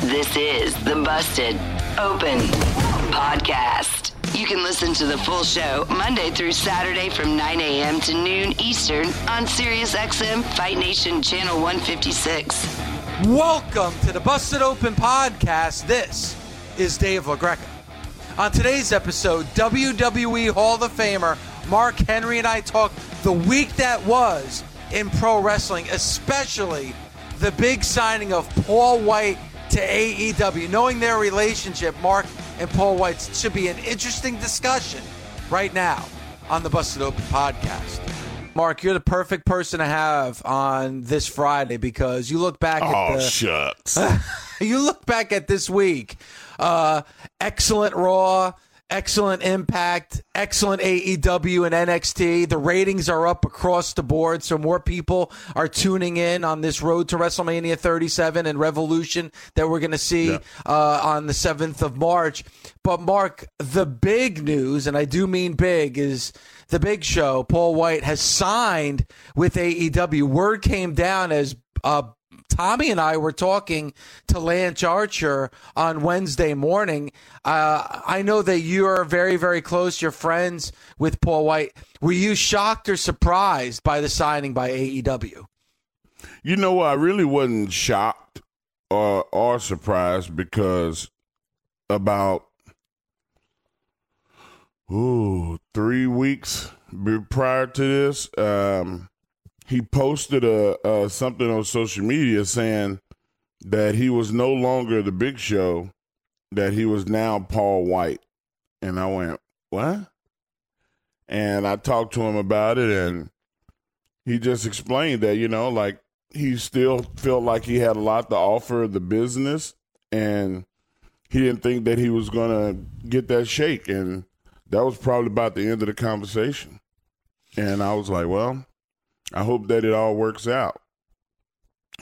This is the Busted Open Podcast. You can listen to the full show Monday through Saturday from 9 a.m. to noon Eastern on SiriusXM Fight Nation Channel 156. Welcome to the Busted Open Podcast. This is Dave LaGreca. On today's episode, WWE Hall of Famer Mark Henry and I talk the week that was in pro wrestling, especially the big signing of Paul White to AEW. Knowing their relationship, Mark and Paul White should be an interesting discussion right now on the Busted Open podcast. Mark, you're the perfect person to have on this Friday because you look back at Oh, the shucks. you look back at this week. Uh, excellent Raw, excellent Impact, excellent AEW and NXT. The ratings are up across the board, so more people are tuning in on this road to WrestleMania 37 and Revolution that we're going to see Yeah. uh, on the 7th of March. But Mark, the big news, and I do mean big, is the big show. Paul White has signed with AEW. Word came down as uh, Tommy and I were talking to Lance Archer on Wednesday morning. Uh, I know that you are very, very close. You're friends with Paul White. Were you shocked or surprised by the signing by AEW? You know, I really wasn't shocked or or surprised because about ooh three weeks prior to this, um, he posted a, a something on social media saying that he was no longer the Big Show, that he was now Paul White, and I went what? And I talked to him about it, and he just explained that you know like he still felt like he had a lot to offer the business and he didn't think that he was to get that shake. And that was probably about the end of the conversation. And i was like well i hope that it all works out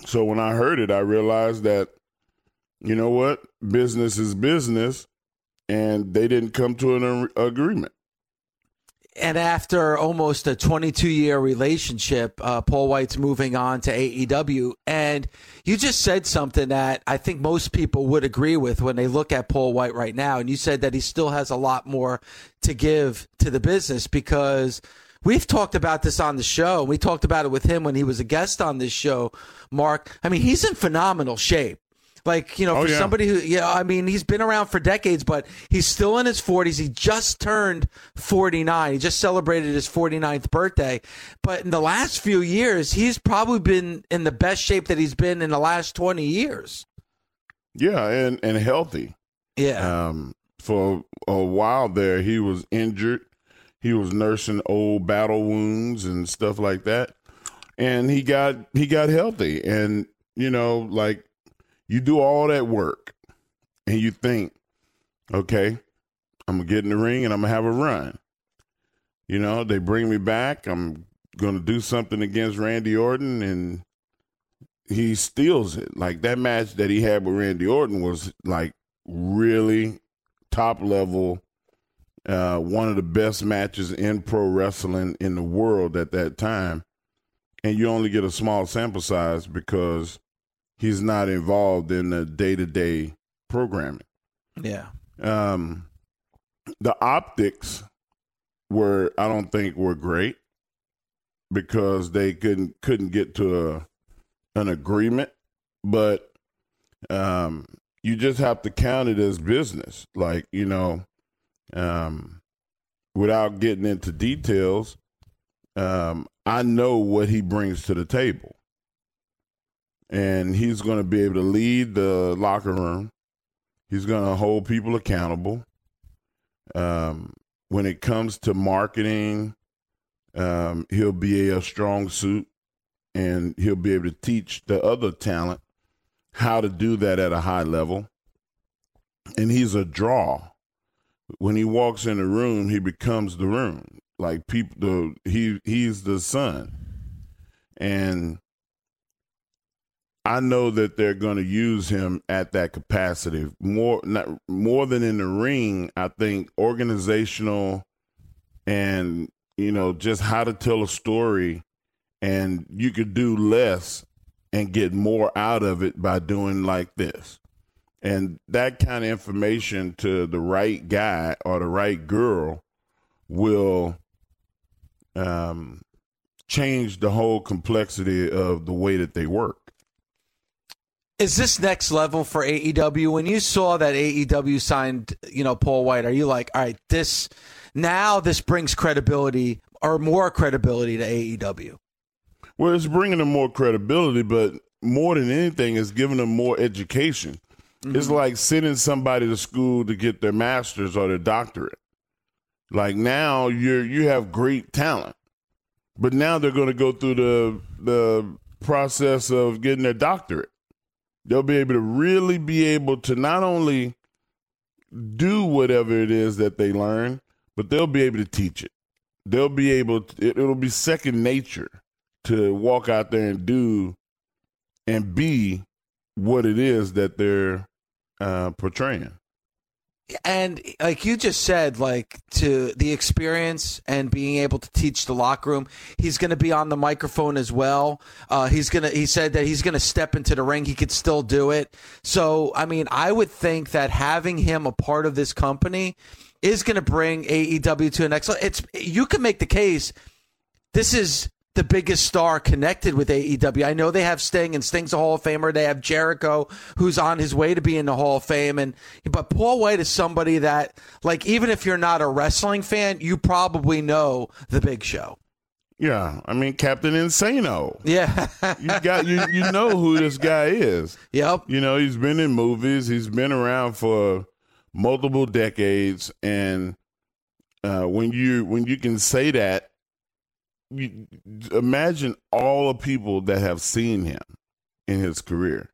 so when i heard it i realized that you know what business is business and they didn't come to an agreement And after almost a 22 year relationship, uh, Paul White's moving on to AEW. And you just said something that I think most people would agree with when they look at Paul White right now. And you said that he still has a lot more to give to the business because we've talked about this on the show. We talked about it with him when he was a guest on this show, Mark. I mean, he's in phenomenal shape. Like, you know, Oh, for yeah. somebody who, yeah, I mean, he's been around for decades, but he's still in his 40s. He just turned 49. He just celebrated his 49th birthday. But in the last few years, he's probably been in the best shape that he's been in the last 20 years. yeah and and healthy Yeah. Um, for a while there, he was injured. He was nursing old battle wounds and stuff like that, and he got he got healthy. And you know, like you do all that work, and you think, okay, I'm gonna get in the ring and I'm gonna have a run. You know, they bring me back. I'm gonna do something against Randy Orton, and he steals it. Like that match that he had with Randy Orton was like really top level uh one of the best matches in pro wrestling in the world at that time. And you only get a small sample size because he's not involved in the day-to-day programming. Yeah. um the optics were i don't think were great because they couldn't couldn't get to a an agreement. But um you just have to count it as business. Like you know um without getting into details um i know what he brings to the table and he's going to be able to lead the locker room He's going to hold people accountable. Um, when it comes to marketing, um, he'll be a strong suit and he'll be able to teach the other talent how to do that at a high level. And he's a draw. When he walks in the room, he becomes the room. Like people the he he's the sun. And I know that they're going to use him at that capacity more not more than in the ring. I think organizational and you know just how to tell a story, and you could do less and get more out of it by doing like this. And that kind of information to the right guy or the right girl will um, change the whole complexity of the way that they work. Is this next level for AEW? When you saw that AEW signed, you know, Paul White, are you like, all right, this now this brings credibility or more credibility to AEW? Well, it's bringing them more credibility, but more than anything, it's giving them more education. Mm-hmm. It's like sending somebody to school to get their master's or their doctorate. Like now, you're you have great talent, but now they're going to go through the the process of getting their doctorate they'll be able to really be able to not only do whatever it is that they learn, but they'll be able to teach it. They'll be able to, it, it'll be second nature to walk out there and do and be what it is that they're uh, portraying and like you just said like to the experience and being able to teach the locker room he's going to be on the microphone as well. Uh, he's to he said that he's going to step into the ring. He could still do it. So i mean i would think that having him a part of this company is going to bring aew to an level. It's you can make the case this is the biggest star connected with AEW. I know they have Sting and Sting's a Hall of Famer. They have Jericho who's on his way to be in the Hall of Fame and but Paul White is somebody that like even if you're not a wrestling fan, you probably know the Big Show. Yeah, I mean Captain Insano. Yeah, you got you you know who this guy is. Yep. You know he's been in movies. He's been around for multiple decades, and uh, when you when you can say that you, imagine all the people that have seen him in his career,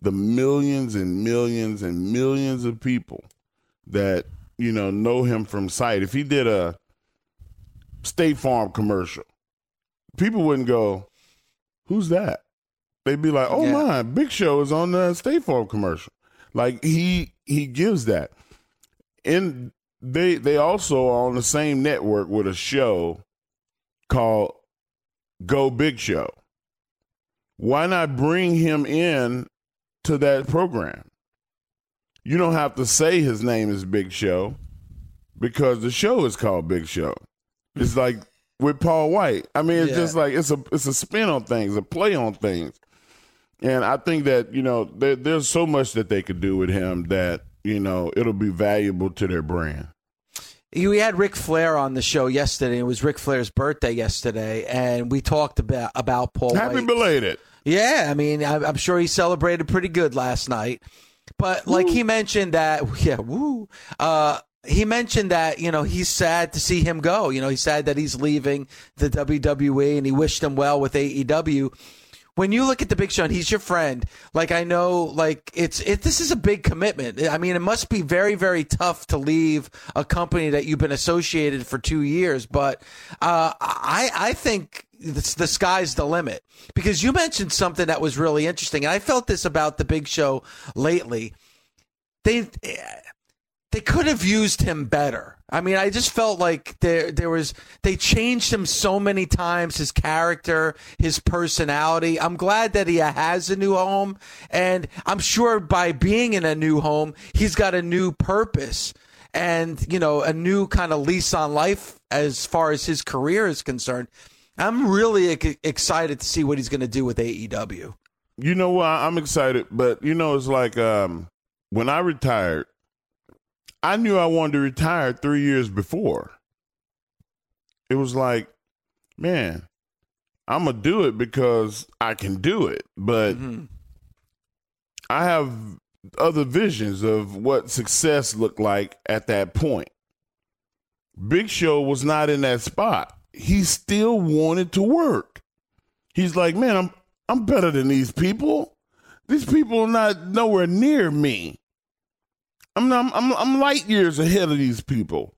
the millions and millions and millions of people that you know know him from sight. If he did a State Farm commercial, people wouldn't go, "Who's that?" They'd be like, "Oh yeah. my, Big Show is on the State Farm commercial." Like he he gives that, and they they also are on the same network with a show called Go Big Show. Why not bring him in to that program? You don't have to say his name is Big Show because the show is called Big Show. It's like with Paul White. I mean, it's yeah. just like it's a it's a spin on things, a play on things. And I think that you know there, there's so much that they could do with him that you know it'll be valuable to their brand. We had Ric Flair on the show yesterday. It was Ric Flair's birthday yesterday, and we talked about about Paul. Happy White. belated. Yeah, I mean, I'm sure he celebrated pretty good last night. But like woo. he mentioned that, yeah, woo. Uh, he mentioned that you know he's sad to see him go. You know, he's sad that he's leaving the WWE, and he wished him well with AEW when you look at the Big Show, he's your friend. Like I know, like it's it. This is a big commitment. I mean, it must be very very tough to leave a company that you've been associated for two years. But uh, I I think the sky's the limit because you mentioned something that was really interesting, and I felt this about the Big Show lately. They they could have used him better. I mean, I just felt like there there was they changed him so many times, his character, his personality. I'm glad that he has a new home, and I'm sure by being in a new home, he's got a new purpose and you know a new kind of lease on life as far as his career is concerned. I'm really excited to see what he's going to do with AEW. You know what? I'm excited, but you know, it's like um, when I retired I knew I wanted to retire three years before. It was like, man, I'm gonna do it because I can do it, but mm-hmm. I have other visions of what success looked like at that point. Big Show was not in that spot. He still wanted to work. He's like, man, I'm I'm better than these people. These people are not nowhere near me. I'm, I'm, I'm, I'm light years ahead of these people.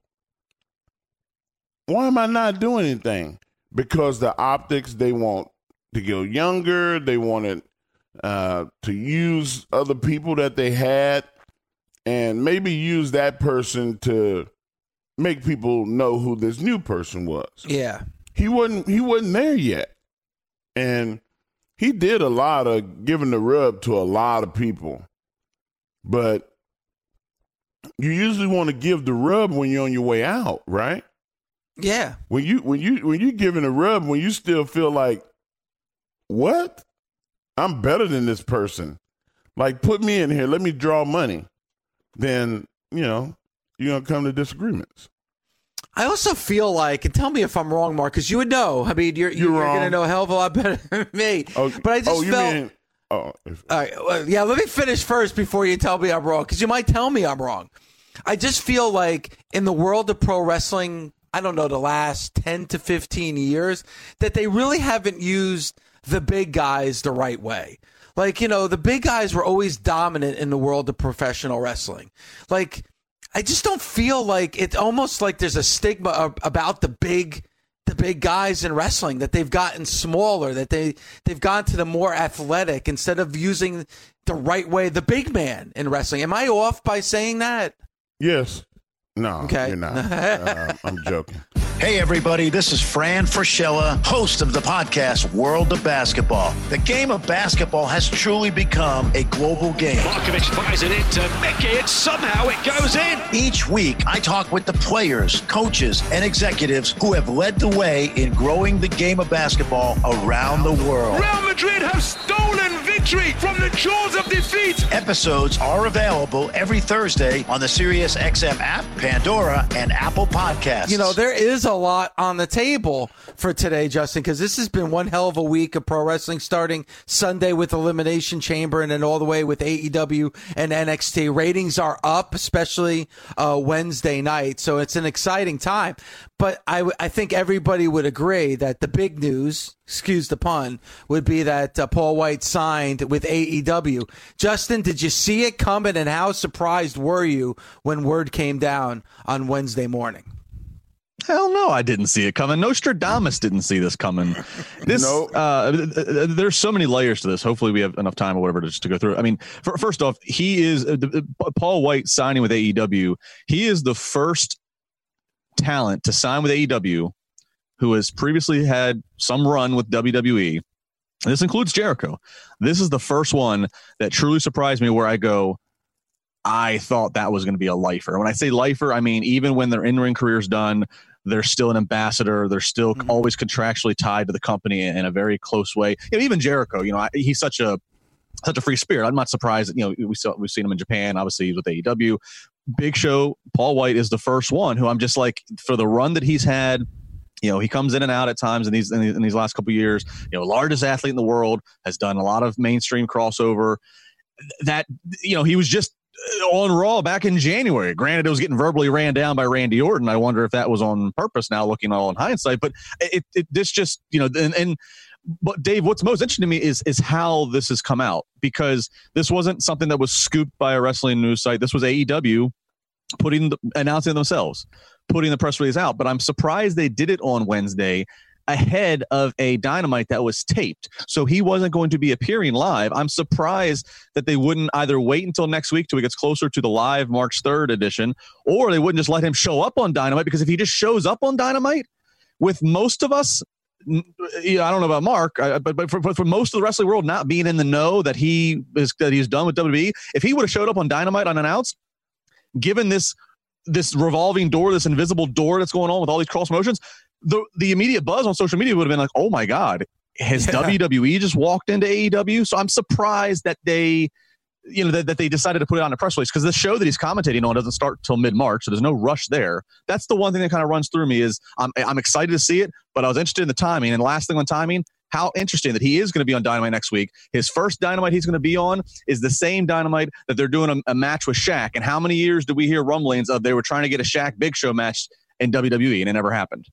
Why am I not doing anything? Because the optics, they want to go younger. They wanted uh, to use other people that they had and maybe use that person to make people know who this new person was. Yeah. He wasn't he wasn't there yet. And he did a lot of giving the rub to a lot of people. But you usually want to give the rub when you're on your way out, right? Yeah. When you when you when you're giving a rub when you still feel like what? I'm better than this person. Like put me in here, let me draw money. Then, you know, you're gonna come to disagreements. I also feel like, and tell me if I'm wrong, Mark, because you would know. I mean, you're you're, You're you're going to know a hell of a lot better than me. Oh, but I oh, just oh, felt. mean oh if, All right, well, yeah, let me finish first before you tell me I'm wrong, because you might tell me I'm wrong. I just feel like in the world of pro wrestling, I don't know, the last 10 to 15 years, that they really haven't used the big guys the right way. Like, you know, the big guys were always dominant in the world of professional wrestling. Like, I just don't feel like it's almost like there's a stigma about the big the big guys in wrestling that they've gotten smaller that they they've gone to the more athletic instead of using the right way the big man in wrestling am i off by saying that yes. No, Okay. you're not. Uh, I'm joking. Hey, everybody, this is Fran Fraschilla, host of the podcast World of Basketball. The game of basketball has truly become a global game. Markovic fires it into Mickey, and somehow it goes in. Each week, I talk with the players, coaches, and executives who have led the way in growing the game of basketball around the world. Real Madrid have stolen victory from the jaws of defeat. Episodes are available every Thursday on the SiriusXM app, Pandora, and Apple Podcasts. you know there is a lot on the table for today justin because this has been one hell of a week of pro wrestling starting sunday with elimination chamber and then all the way with aew and nxt ratings are up especially uh, wednesday night so it's an exciting time but I, I think everybody would agree that the big news excuse the pun would be that uh, paul white signed with aew justin did you see it coming and how surprised were you when word came down on wednesday morning Hell no, I didn't see it coming. Nostradamus didn't see this coming. This, No. uh, th- th- there's so many layers to this. Hopefully, we have enough time or whatever to just to go through. I mean, f- first off, he is uh, th- uh, Paul White signing with AEW. He is the first talent to sign with AEW who has previously had some run with WWE. This includes Jericho. This is the first one that truly surprised me. Where I go, I thought that was going to be a lifer. When I say lifer, I mean even when their in-ring career's done, they're still an ambassador. They're still Mhm. always contractually tied to the company in a very close way. You know, even Jericho, you know, I, he's such a such a free spirit. I'm not surprised. That, you know, we saw we've seen him in Japan. Obviously, he's with AEW. Big Show. Paul White is the first one who I'm just like for the run that he's had. You know, he comes in and out at times in these in these, in these last couple years. You know, largest athlete in the world has done a lot of mainstream crossover. That you know, he was just uh, on Raw back in January. Granted, it was getting verbally ran down by Randy Orton. I wonder if that was on purpose now, looking all in hindsight. But it, it this just you know, and, and but Dave, what's most interesting to me is is how this has come out because this wasn't something that was scooped by a wrestling news site. This was AEW putting the, announcing themselves, putting the press release out. But I'm surprised they did it on Wednesday ahead of a dynamite that was taped. So he wasn't going to be appearing live. I'm surprised that they wouldn't either wait until next week till he gets closer to the live March 3rd edition, or they wouldn't just let him show up on dynamite because if he just shows up on dynamite with most of us I don't know about Mark, but but for, for most of the wrestling world not being in the know that he is that he's done with WWE, if he would have showed up on Dynamite unannounced, given this this revolving door, this invisible door that's going on with all these cross motions, the the immediate buzz on social media would have been like, "Oh my god, has Yeah. WWE just walked into AEW?" So I'm surprised that they. You know that, that they decided to put it on a press release because the show that he's commentating on doesn't start till mid March, so there's no rush there. That's the one thing that kind of runs through me is I'm I'm excited to see it, but I was interested in the timing. And last thing on timing, how interesting that he is going to be on Dynamite next week. His first Dynamite he's going to be on is the same Dynamite that they're doing a, a match with Shaq. And how many years did we hear rumblings of they were trying to get a Shaq Big Show match in WWE and it never happened?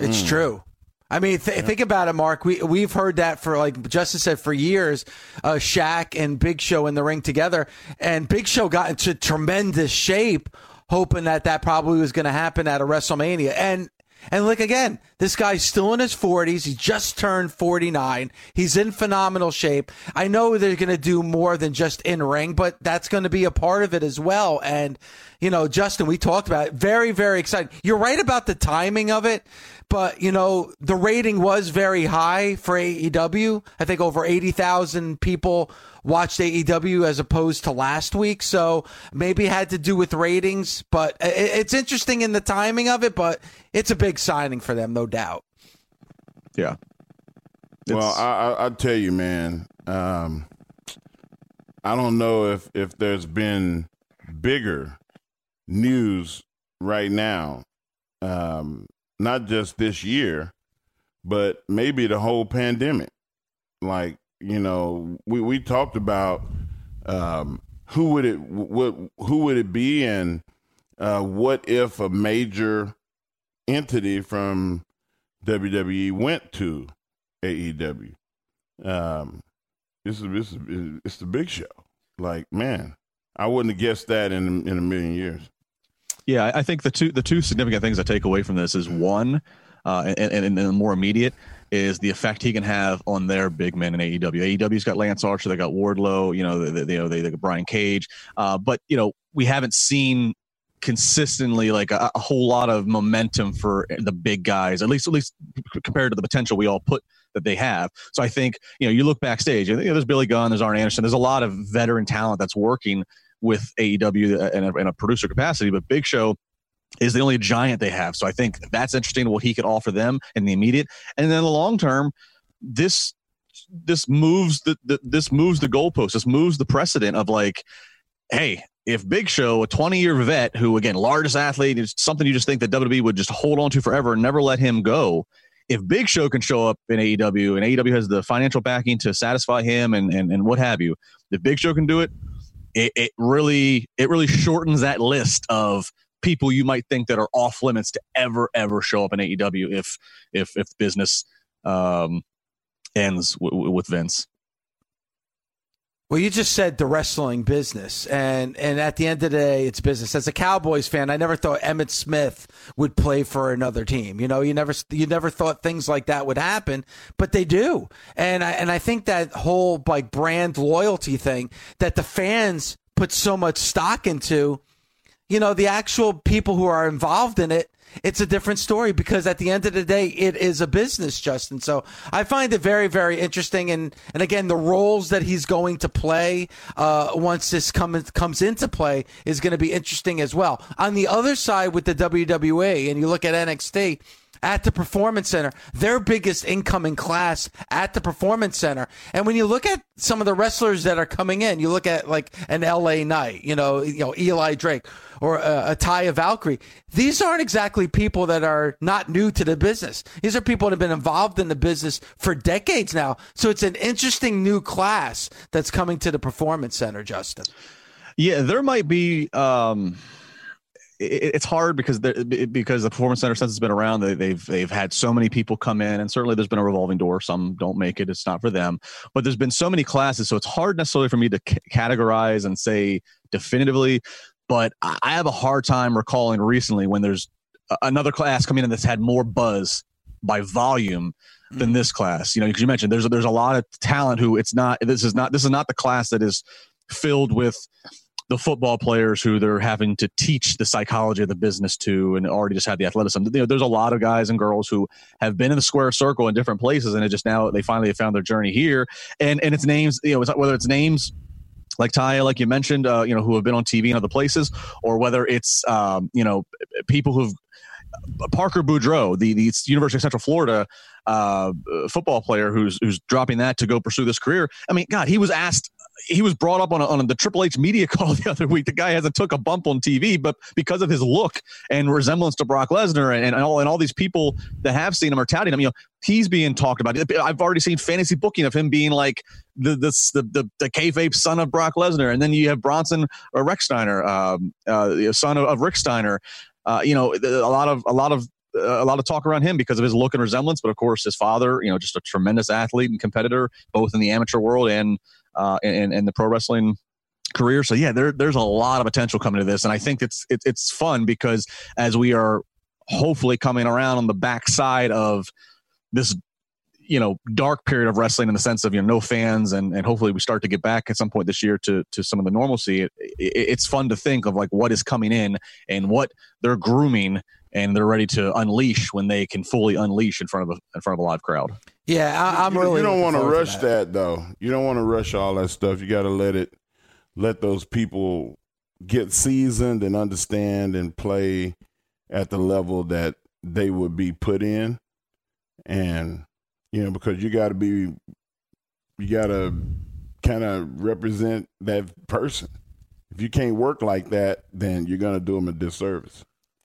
It's Mm. true. I mean, th- yeah. think about it, Mark. We we've heard that for like Justin said for years. Uh, Shaq and Big Show in the ring together, and Big Show got into tremendous shape, hoping that that probably was going to happen at a WrestleMania. And and look again, this guy's still in his 40s. He just turned 49. He's in phenomenal shape. I know they're going to do more than just in ring, but that's going to be a part of it as well. And, you know, Justin, we talked about it. Very, very exciting. You're right about the timing of it, but, you know, the rating was very high for AEW. I think over 80,000 people watched AEW as opposed to last week. So maybe it had to do with ratings, but it's interesting in the timing of it, but it's a big signing for them, no doubt. Yeah. It's... Well, I, I, tell you, man, um, I don't know if, if there's been bigger news right now, um, not just this year, but maybe the whole pandemic. Like you know, we we talked about um, who would it what who would it be, and uh, what if a major entity from WWE went to AEW? Um, this is this is it's the big show. Like man, I wouldn't have guessed that in in a million years. Yeah, I think the two the two significant things I take away from this is one, uh, and, and, and the more immediate is the effect he can have on their big men in AEW. AEW's got Lance Archer, they got Wardlow, you know, they, they, you know, they, they got Brian Cage, uh, but you know, we haven't seen consistently like a, a, whole lot of momentum for the big guys, at least at least compared to the potential we all put that they have. So I think you know, you look backstage, you know, there's Billy Gunn, there's Arn Anderson, there's a lot of veteran talent that's working with AEW in a, in a producer capacity, but Big Show is the only giant they have. So I think that's interesting what he could offer them in the immediate. And then the long term, this this moves the, the this moves the goalpost. This moves the precedent of like, hey, if Big Show, a 20 year vet who again largest athlete, is something you just think that WWE would just hold on to forever and never let him go. If Big Show can show up in AEW and AEW has the financial backing to satisfy him and and, and what have you, if Big Show can do it, it, it really it really shortens that list of people you might think that are off limits to ever ever show up in AEW if if if business um, ends w- w- with Vince. Well, you just said the wrestling business, and and at the end of the day, it's business. As a Cowboys fan, I never thought Emmitt Smith would play for another team. You know, you never you never thought things like that would happen, but they do. And I and I think that whole like brand loyalty thing that the fans put so much stock into you know, the actual people who are involved in it, it's a different story because at the end of the day, it is a business, Justin. So I find it very, very interesting. And, and again, the roles that he's going to play uh, once this come, comes into play is going to be interesting as well. On the other side with the WWE, and you look at NXT, at the Performance Center, their biggest incoming class at the Performance Center. And when you look at some of the wrestlers that are coming in, you look at like an LA Knight, you know, you know Eli Drake or uh, a Taya Valkyrie. These aren't exactly people that are not new to the business. These are people that have been involved in the business for decades now. So it's an interesting new class that's coming to the Performance Center, Justin. Yeah, there might be. Um it's hard because because the performance center since it's been around they, they've they've had so many people come in and certainly there's been a revolving door. Some don't make it. It's not for them. But there's been so many classes so it's hard necessarily for me to c- categorize and say definitively but I have a hard time recalling recently when there's another class coming in that's had more buzz by volume than mm. this class. You know because you mentioned there's there's a lot of talent who it's not this is not this is not the class that is filled with the football players who they're having to teach the psychology of the business to and already just had the athleticism. You know, there's a lot of guys and girls who have been in the square circle in different places and it just now they finally have found their journey here. And and it's names, you know, whether it's names like Taya, like you mentioned, uh, you know, who have been on TV in other places, or whether it's um, you know people who've Parker Boudreaux, the, the University of Central Florida uh, football player who's who's dropping that to go pursue this career. I mean, God, he was asked he was brought up on, a, on the Triple H media call the other week. The guy hasn't took a bump on TV, but because of his look and resemblance to Brock Lesnar and, and all and all these people that have seen him are touting him, you know, he's being talked about. I've already seen fantasy booking of him being like the the the the, the kayfabe son of Brock Lesnar, and then you have Bronson or Rechsteiner, um, uh, the son of, of Rick Steiner. Uh, you know, a lot of a lot of a lot of talk around him because of his look and resemblance. But of course, his father, you know, just a tremendous athlete and competitor, both in the amateur world and uh, and, and the pro wrestling career. So yeah, there, there's a lot of potential coming to this, and I think it's it, it's fun because as we are hopefully coming around on the backside of this you know dark period of wrestling in the sense of you know no fans and and hopefully we start to get back at some point this year to to some of the normalcy it, it, it's fun to think of like what is coming in and what they're grooming and they're ready to unleash when they can fully unleash in front of a in front of a live crowd yeah I, am really you don't want to rush that. that though. You don't want to rush all that stuff. You got to let it let those people get seasoned and understand and play at the level that they would be put in. And you know because you got to be you got to kind of represent that person. If you can't work like that then you're going to do them a disservice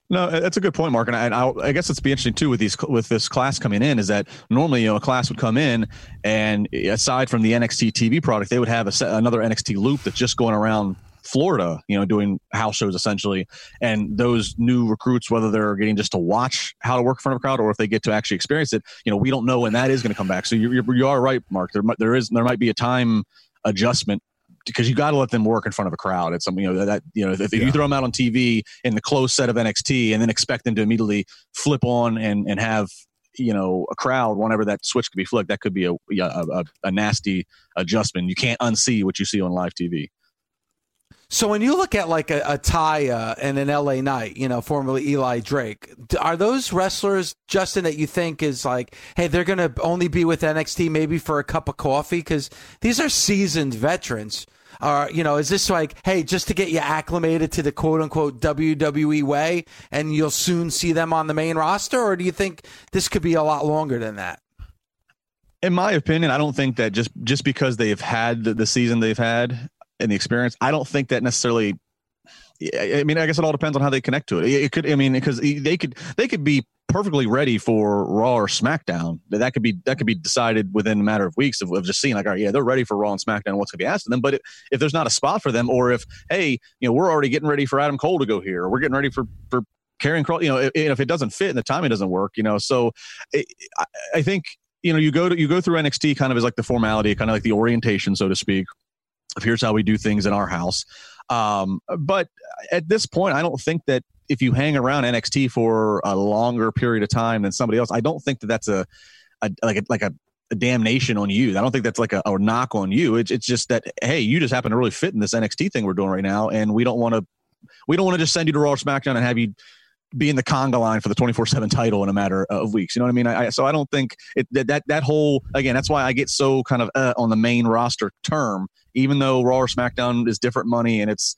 no, that's a good point, Mark. And I, I, guess it's be interesting too with these with this class coming in is that normally you know a class would come in and eh, aside from the NXT TV product, they would have a, another NXT loop that's just going around Florida, you know, doing house shows essentially. And those new recruits, whether they're getting just to watch how to work in front of a crowd or if they get to actually experience it, you know, we don't know when that is going to come back. So you're, you are right, Mark. There, there is there might be a time adjustment because you got to let them work in front of a crowd. It's something you know that you know if, if yeah. you throw them out on TV in the closed set of NXT and then expect them to immediately flip on and and have you know a crowd whenever that switch could be flicked, that could be a a, a, a nasty adjustment. You can't unsee what you see on live TV. So when you look at like a, a Taya uh, and an LA Knight, you know, formerly Eli Drake, are those wrestlers, Justin, that you think is like, hey, they're going to only be with NXT maybe for a cup of coffee? Because these are seasoned veterans. Or, you know, is this like, hey, just to get you acclimated to the quote unquote WWE way and you'll soon see them on the main roster? Or do you think this could be a lot longer than that? In my opinion, I don't think that just just because they've had the, the season they've had, and the experience. I don't think that necessarily. I mean, I guess it all depends on how they connect to it. It could, I mean, because they could, they could be perfectly ready for Raw or SmackDown. That could be that could be decided within a matter of weeks of, of just seeing like, all right, yeah, they're ready for Raw and SmackDown. What's going to be asked of them? But if, there's not a spot for them, or if hey, you know, we're already getting ready for Adam Cole to go here, or we're getting ready for for Karrion Kross, you know, if, if, it doesn't fit and the timing doesn't work, you know, so it, I, I think you know you go to you go through NXT kind of as like the formality, kind of like the orientation, so to speak of here's how we do things in our house. Um, but at this point, I don't think that if you hang around NXT for a longer period of time than somebody else, I don't think that that's a, a like a, like a, a damnation on you. I don't think that's like a, a knock on you. It's, it's just that hey, you just happen to really fit in this NXT thing we're doing right now, and we don't want to we don't want to just send you to Raw or SmackDown and have you be in the conga line for the 24-7 title in a matter of weeks you know what i mean I, so i don't think it, that, that that whole again that's why i get so kind of uh, on the main roster term even though raw or smackdown is different money and it's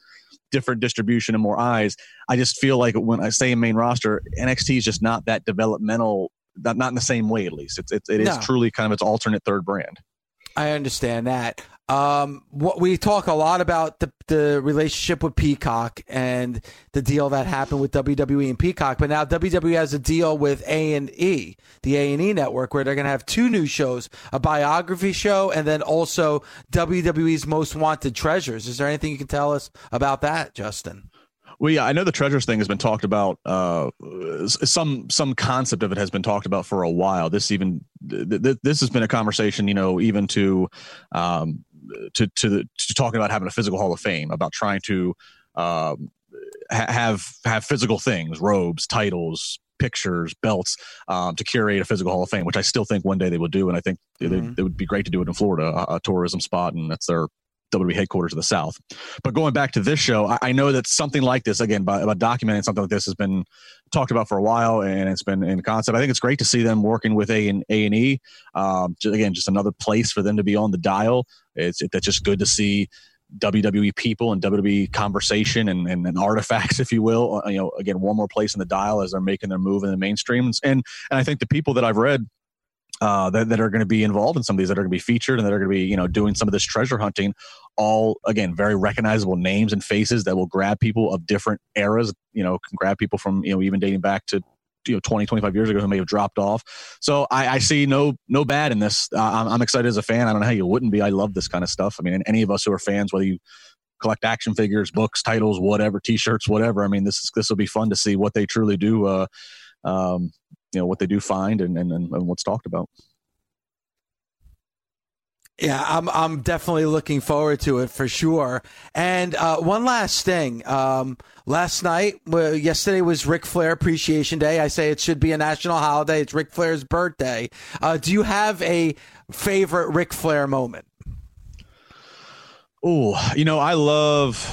different distribution and more eyes i just feel like when i say main roster nxt is just not that developmental not, not in the same way at least it's, it's it is no. truly kind of its alternate third brand I understand that. Um, what we talk a lot about the the relationship with Peacock and the deal that happened with WWE and Peacock, but now WWE has a deal with A and E, the A and E network, where they're going to have two new shows: a biography show and then also WWE's Most Wanted Treasures. Is there anything you can tell us about that, Justin? Well, yeah, I know the treasures thing has been talked about. Uh, some some concept of it has been talked about for a while. This even th- th- this has been a conversation, you know, even to um, to to, to talking about having a physical Hall of Fame, about trying to um, ha- have have physical things, robes, titles, pictures, belts, um, to curate a physical Hall of Fame, which I still think one day they will do, and I think mm-hmm. it would be great to do it in Florida, a, a tourism spot, and that's their WWE headquarters of the South. But going back to this show, I, I know that something like this, again, by, about documenting something like this, has been talked about for a while, and it's been in concept. I think it's great to see them working with A and A and E. Um, again, just another place for them to be on the dial. It's it, just good to see WWE people and WWE conversation and, and, and, artifacts, if you will. Uh, you know, again, one more place in the dial as they're making their move in the mainstream. And and I think the people that I've read uh, that, that are going to be involved in some of these that are going to be featured and that are going to be you know doing some of this treasure hunting all again very recognizable names and faces that will grab people of different eras you know can grab people from you know even dating back to you know 20 25 years ago who may have dropped off. So i, I see no no bad in this. Uh, I'm, I'm excited as a fan. I don't know how you wouldn't be. I love this kind of stuff. I mean any of us who are fans whether you collect action figures books titles whatever t-shirts whatever i mean this is this will be fun to see what they truly do uh, um, you know what they do find and, and and what's talked about. Yeah, I'm I'm definitely looking forward to it for sure. And uh, one last thing, um, last night, well, yesterday was Ric Flair Appreciation Day. I say it should be a national holiday. It's Ric Flair's birthday. Uh, do you have a favorite Ric Flair moment? Oh, you know, I love.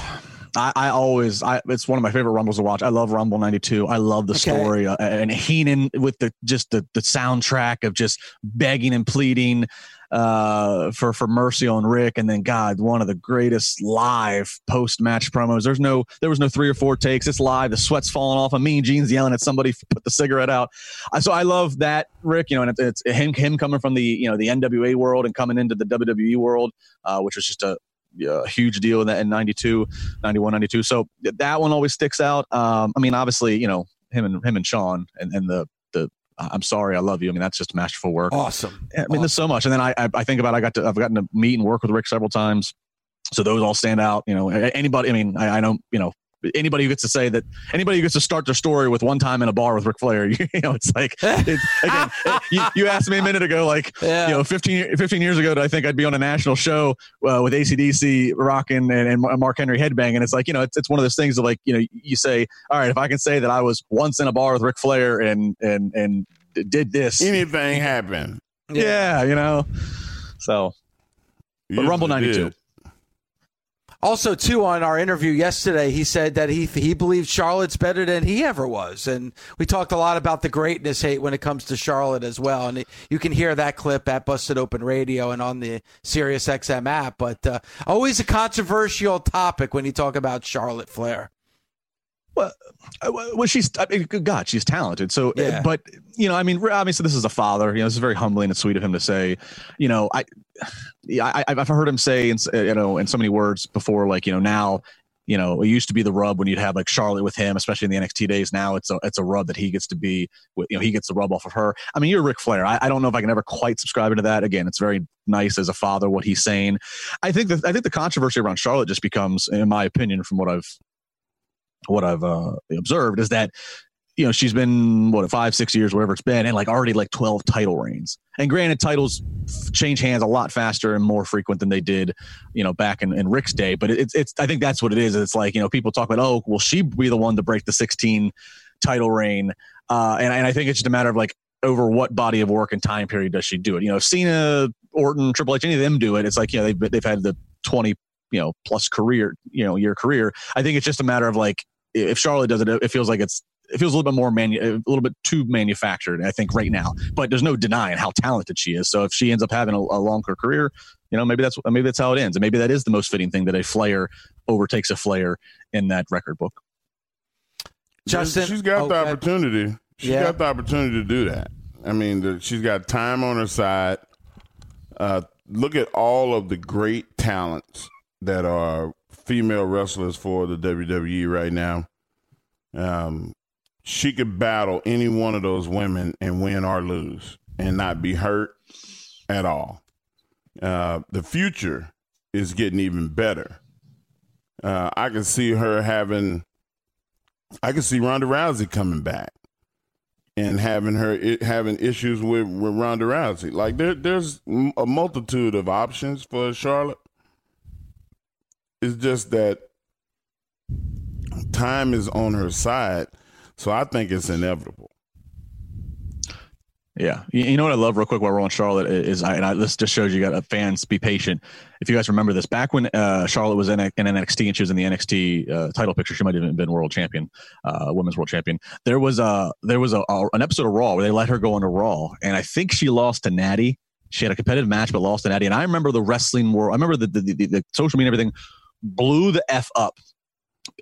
I, I, always, I, it's one of my favorite rumbles to watch. I love Rumble '92. I love the okay. story uh, and Heenan with the just the the soundtrack of just begging and pleading uh, for for mercy on Ric. and then God, one of the greatest live post match promos. There's no, there was no three or four takes. It's live. The sweat's falling off of me. Gene's yelling at somebody, put the cigarette out. So I love that Ric, You know, and it's him him coming from the you know the NWA world and coming into the WWE world, uh, which was just a a huge deal in that in 92 91 92 so that one always sticks out um, i mean obviously you know him and him and shawn and, and the the I'm sorry, I love you. I mean, that's just masterful work. Awesome. I mean, awesome. there's so much. And then I, I, I think about I got to I've gotten to meet and work with Ric several times, so those all stand out. You know, anybody. I mean, I, I know you know anybody who gets to say that anybody who gets to start their story with one time in a bar with Ric Flair, you, you know, it's like, it's, again, you, you, asked me a minute ago, like, yeah. you know, 15, 15 years ago, I think I'd be on a national show uh, with ACDC rocking and, and Mark Henry headbang. And it's like, you know, it's, it's one of those things that like, you know, you say, all right, if I can say that I was once in a bar with Ric Flair and, and, and did this, anything happen. Yeah, yeah you know, so, but Rumble 92. Did. Also, too, on our interview yesterday, he said that he he believes Charlotte's better than he ever was, and we talked a lot about the greatness hate when it comes to Charlotte as well. And you can hear that clip at Busted Open Radio and on the Sirius XM app. But uh, always a controversial topic when you talk about Charlotte Flair. Well, uh, well, she's I mean, God, she's talented. So, uh, yeah. but you know, I mean, obviously, this is a father. You know, this is very humbling and sweet of him to say. You know, I, I I've heard him say, in, you know, in so many words before, like you know, now, you know, it used to be the rub when you'd have like Charlotte with him, especially in the NXT days. Now it's a it's a rub that he gets to be, with, you know, he gets the rub off of her. I mean, you're Ric Flair. I, I don't know if I can ever quite subscribe to that. Again, it's very nice as a father what he's saying. I think that I think the controversy around Charlotte just becomes, in my opinion, from what I've what I've uh, observed is that you know she's been what five six years whatever it's been and like already like 12 title reigns. And granted titles change hands a lot faster and more frequent than they did you know back in, in ric's day. But it's it's i think that's what it is. It's like you know people talk about oh will she be the one to break the 16 title reign? Uh, and, and i think it's just a matter of like over what body of work and time period does she do it? You know if cena orton triple h any of them do it it's like you know they've, they've had the 20 you know plus career you know your career. I think it's just a matter of like if charlotte does it it feels like it's it feels a little bit more manu- a little bit too manufactured i think right now. But there's no denying how talented she is. So if she ends up having a, a longer career you know maybe that's maybe that's how it ends. And maybe that is the most fitting thing that a flair overtakes a flair in that record book. Justin she's got oh, the opportunity. She's yeah. got the opportunity to do that. I mean she's got time on her side. Uh, look at all of the great talents that are female wrestlers for the WWE right now. Um, she could battle any one of those women and win or lose and not be hurt at all. Uh, the future is getting even better. Uh, I can see her having, I can see Ronda Rousey coming back and having her having issues with, with Ronda Rousey. Like there, there's a multitude of options for Charlotte. It's just that time is on her side, so I think it's inevitable. Yeah, you know what I love real quick while we're on Charlotte is, I, and I, this just shows you got fans be patient. If you guys remember this, back when uh, Charlotte was in, in NXT and she was in the NXT uh, title picture, she might have been world champion, uh, women's world champion. There was a there was a, a, an episode of Raw where they let her go into Raw, and I think she lost to Natty. She had a competitive match but lost to Natty, and I remember the wrestling world. I remember the the, the, the social media everything blew the f up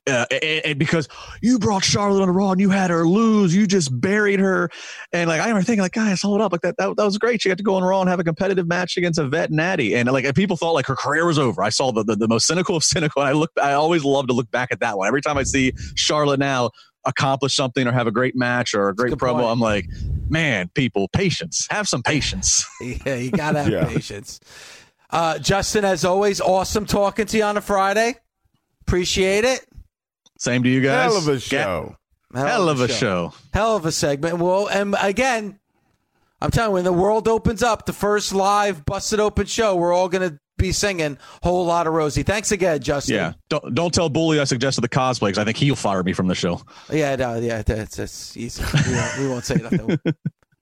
uh, and, and, because you brought Charlotte on the Raw and you had her lose, you just buried her. And like I remember thinking, like, guys, hold up, like that, that, that was great. She got to go on Raw and have a competitive match against a vet natty. And like people thought like her career was over. I saw the, the, the most cynical of cynical. And I look, I always love to look back at that one. Every time I see Charlotte now accomplish something or have a great match or a great promo, point. I'm like, man, people, patience. Have some patience. yeah, you gotta have yeah. patience. Uh, Justin, as always, awesome talking to you on a Friday. Appreciate it. Same to you guys. Hell of a show. Hell of a show. Hell of a segment. Well, and again, I'm telling you, when the world opens up, the first live busted open show, we're all gonna be singing "Whole Lot of Rosie." Thanks again, Justin. Yeah. Don't don't tell Bully I suggested the cosplay because I think he'll fire me from the show. yeah, no, yeah. That's, that's easy. We won't, we won't say nothing.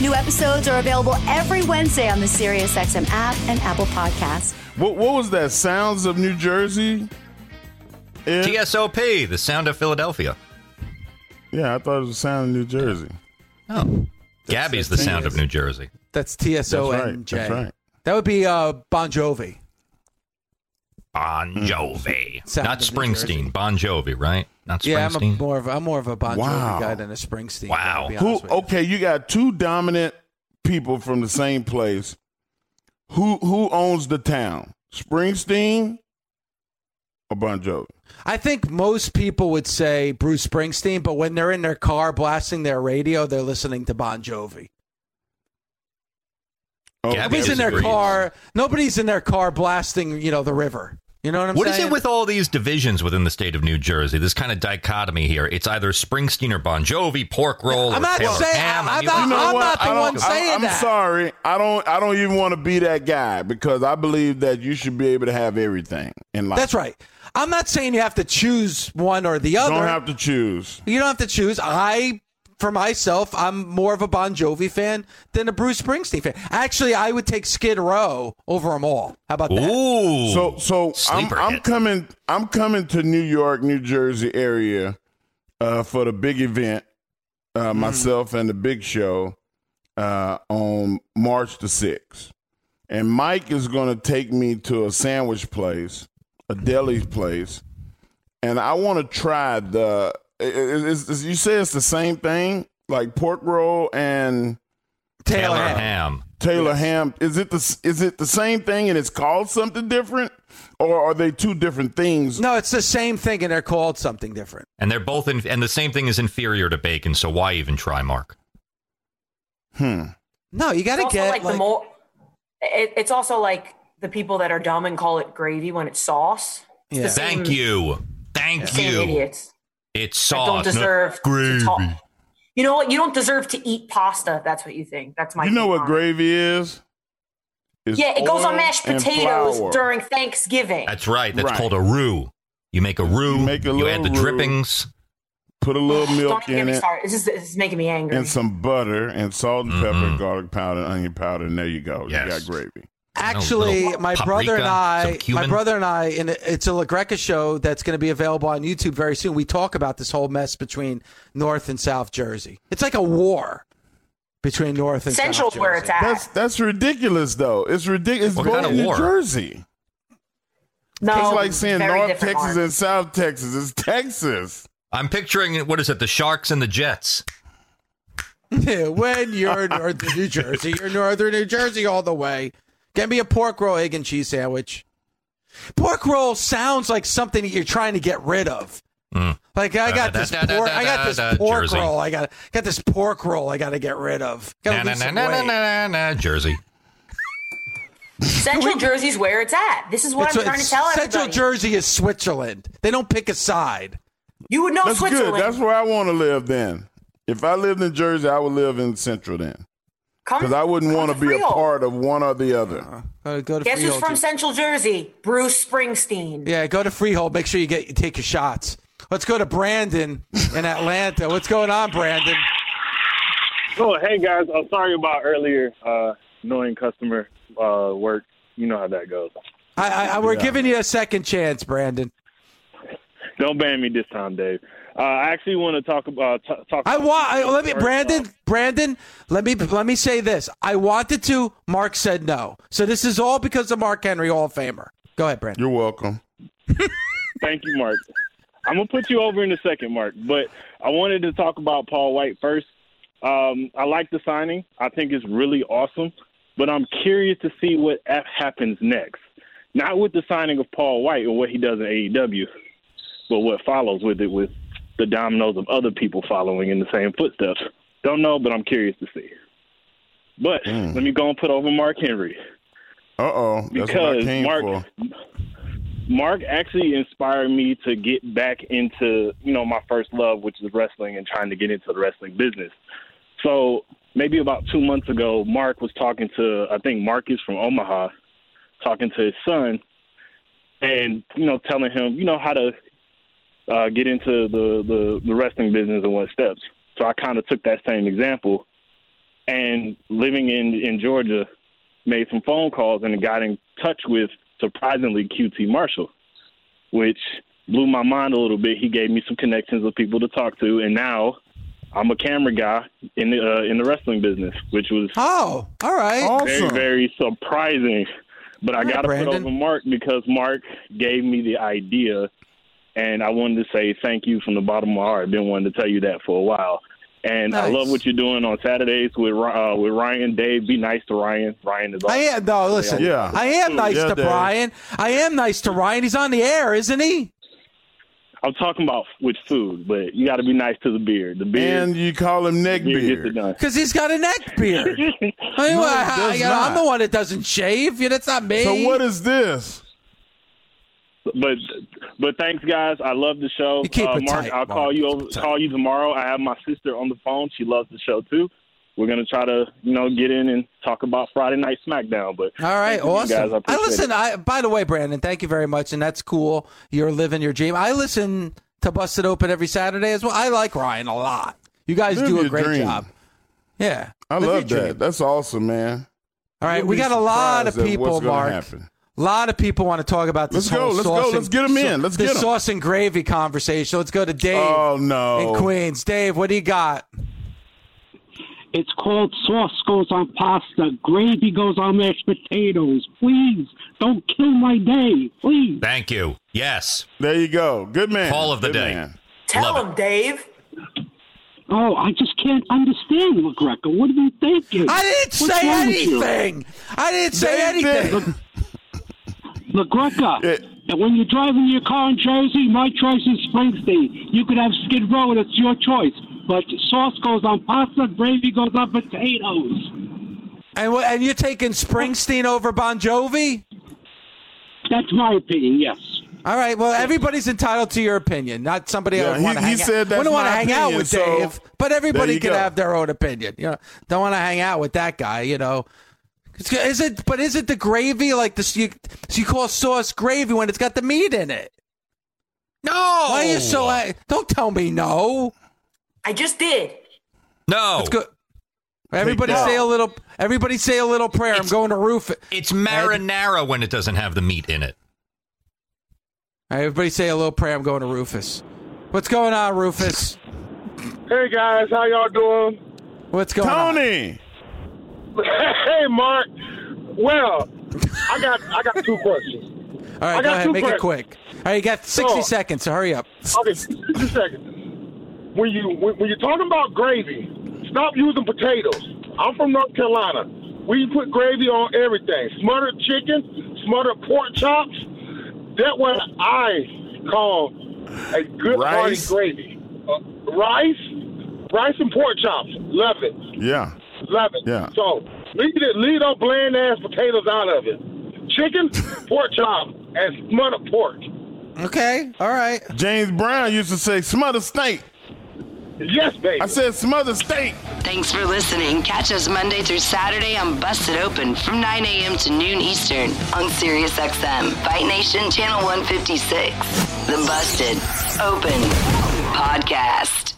New episodes are available every Wednesday on the SiriusXM app and Apple Podcasts. What, what was that? Sounds of New Jersey? Ed? TSOP, the sound of Philadelphia. Yeah, I thought it was the sound of New Jersey. Oh. Gabby's the sound of New Jersey. That's T S O N That's right. That's right. That would be uh, Bon Jovi. Bon hmm. Jovi. Not of New Jersey. Springsteen. Bon Jovi, right? Not Springsteen. Yeah, I'm a, more of a, I'm more of a Bon Wow. Jovi guy than a Springsteen. Wow. guy, to be Who? honest with you. Okay, you got two dominant people from the same place. Who who owns the town? Springsteen or Bon Jovi? I think most people would say Bruce Springsteen, but when they're in their car blasting their radio, they're listening to Bon Jovi. Oh, Nobody's in their disagrees. car. Nobody's in their car blasting, you know, the river. You know what I'm What is saying? What is it with all these divisions within the state of New Jersey? This kind of dichotomy here. It's either Springsteen or Bon Jovi, pork roll, I'm or not Taylor saying- Ham. I'm not- You know I'm not the one saying I, I'm that. sorry. I don't. I don't even want to be that guy because I believe that you should be able to have everything in life. That's right. I'm not saying you have to choose one or the other. You don't have to choose. you don't have to choose. I, for myself, I'm more of a Bon Jovi fan than a Bruce Springsteen fan. Actually, I would take Skid Row over them all. How about that? Ooh. So so I'm, I'm coming I'm coming to New York, New Jersey area uh, for the big event. Uh, Myself and the Big Show uh, on March the sixth, and Mike is going to take me to a sandwich place, a deli place, and I want to try the. I- i- Is, is, you say it's the same thing, like pork roll and Taylor, Taylor Ham. Ham. Taylor Ham. Is it the is it the same thing and it's called something different, or are they two different things? No, it's the same thing, and they're called something different. And they're both in, and the same thing is inferior to bacon. So why even try, Mark? Hmm. No, you got to It's get like, like, the more. It, it's also like the people that are dumb and call it gravy when it's sauce. It's Yeah. Thank you. Thank Same you. idiots. It's that sauce. don't not deserve gravy. to. You know what? You don't deserve to eat pasta. That's what you think. That's my. You know what on gravy is? It's Yeah, it goes on mashed potatoes during Thanksgiving. That's right. That's Right. called a roux. You make a roux. You make a you add the roux. drippings. Put a little Don't milk get in me it started. This is, this is making me angry. and some butter and salt and pepper, Mhm. garlic powder, onion powder, and there you go. Yes. You got gravy. Actually, little my brother and I, my brother and I, and it's a LaGreca show that's going to be available on YouTube very soon. We talk about this whole mess between North and South Jersey. It's like a war between North and Central, South where Jersey. it's at. That's that's ridiculous, though. It's ridiculous. It's What both kind of New war? Jersey. no, It's like saying North Texas Mark. and South Texas. It's Texas. I'm picturing what is it? The Sharks and the Jets. when you're Northern New Jersey, you're Northern New Jersey all the way. Get me a pork roll, egg and cheese sandwich. Pork roll sounds like something that you're trying to get rid of. Mm. Like I got this pork, I got this pork Jersey. roll. I got got this pork roll. I got to get rid of. Gotta na lose na some na na weight. na na. Jersey. Central Jersey's where it's at. This is what It's- I'm trying to it's- tell Central everybody. Jersey is Switzerland. They don't pick a side. You would know That's Switzerland. good. That's where I want to live. Then, if I lived in Jersey, I would live in Central. Then, because I wouldn't want to be a part of one or the other. Uh, go to Guess who's Freehold. from Central Jersey? Bruce Springsteen. Yeah, go to Freehold. Make sure you get you take your shots. Let's go to Brandon in Atlanta. What's going on, Brandon? Oh, hey guys. I'm sorry about earlier. Uh, annoying customer uh, work. You know how that goes. I, I, I we're giving you a second chance, Brandon. Don't ban me this time, Dave. Uh, I actually want to talk about t- talk. I want. I, let me, Brandon. off- Brandon. Let me let me say this. I wanted to. Mark said no. So this is all because of Mark Henry, Hall of Famer. Go ahead, Brandon. You're welcome. Thank you, Mark. I'm gonna put you over in a second, Mark. But I wanted to talk about Paul White first. Um, I like the signing. I think it's really awesome, but I'm curious to see what F happens next. Not with the signing of Paul White or what he does in AEW, but what follows with it with the dominoes of other people following in the same footsteps. Don't know, but I'm curious to see. But Mm. let me go and put over Mark Henry Uh oh. That's what I because Mark for. Mark actually inspired me to get back into you know my first love, which is wrestling, and trying to get into the wrestling business. So maybe about two months ago, Mark was talking to I think Marcus from Omaha, talking to his son, and you know telling him you know how to uh, get into the, the the wrestling business and what steps. So I kind of took that same example, and living in in Georgia, made some phone calls and got in touch with surprisingly QT Marshall, which blew my mind a little bit. He gave me some connections of people to talk to, and now I'm a camera guy in the uh, in the wrestling business, which was Oh, all right. very very surprising. But I got to put over Mark because Mark gave me the idea, and I wanted to say thank you from the bottom of my heart. I've been wanting to tell you that for a while. And I love what you're doing on Saturdays with uh, with Ryan. Dave, be nice to Ryan. Ryan is. I am no. Listen, Yeah. I am nice Yeah, to Dave. Brian. I am nice to Ryan. He's on the air, isn't he? I'm talking about with food, but you got to be nice to the beard. The beard. And you call him neck beard neckbeard. Because he's got a neck beard. I mean, no, well, I, you know, I'm the one that doesn't shave. You know, That's not me. So what is this? But but thanks guys. I love the show. You keep uh, Mark, tight, I'll Mark. call you over, call you tomorrow. I have my sister on the phone. She loves the show too. We're gonna try to you know get in and talk about Friday Night SmackDown. But All right, awesome. guys. I, I, listen. it. I by the way, Brandon, thank you very much, and that's cool. You're living your dream. I listen to Busted Open every Saturday as well. I like Ryan a lot. You guys Live do a great dream. job. Yeah, I Live love that. dream. That's awesome, man. All right, You'll we got a lot of people, what's gonna Mark. happen. A lot of people want to talk about this Let's go, whole let's go, sauce let's and- get 'em in, let's this get 'em. sauce and gravy conversation. Let's go to Dave Oh no. in Queens. Dave, what do you got? It's called sauce goes on pasta, gravy goes on mashed potatoes. Please don't kill my day, please. Thank you. Yes. There you go. Good man. Call of the Good day. man. Tell Love him, Dave. Oh, I just can't understand, LaGreca. What are you thinking? I didn't What's say wrong with you? anything. I didn't say Dave did. anything. LaGreca, Yeah. and when you're driving your car in Jersey, my choice is Springsteen. You could have Skid Row, and it's your choice. But sauce goes on pasta, gravy goes on potatoes. And what, and you're taking Springsteen over Bon Jovi? That's my opinion, yes. All right. Well, everybody's entitled to your opinion. Not somebody Yeah, I he- want to he hang said out. that's wouldn't want to my hang out with so Dave, but everybody can go. have their own opinion. You know, don't want to hang out with that guy. You know, It's- is it? But is it the gravy like the you, so you call sauce gravy when it's got the meat in it? No. Why are you so? uh, Don't tell me no. I just did. No. Let's go. Everybody say a little. Everybody say a little prayer. I'm going to roof it. It's marinara when it doesn't have the meat in it. All right, everybody say a little prayer. I'm going to Rufus. What's going on, Rufus? Hey guys, how y'all doing? What's going on? Tony. hey Mark. Well, I got I got two questions. All right, I right, go ahead. two Make it quick. All right, you got 60 So- seconds, so hurry up. Okay, just a second. When you when, when you're talking about gravy, stop using potatoes. I'm from North Carolina. We put gravy on everything. Smothered chicken, smothered pork chops. That's what I call a good hearty Rice? gravy. Uh, rice, rice and pork chops. Love it. Yeah. Love it. Yeah. So leave it, leave those bland ass potatoes out of it. Chicken, pork chop, and smothered pork. Okay, all right. James Brown used to say smother steak. Yes, baby. I said smother steak. Thanks for listening. Catch us Monday through Saturday on Busted Open from 9 a.m. to noon Eastern on SiriusXM, Fight Nation Channel 156. The Busted Open Podcast.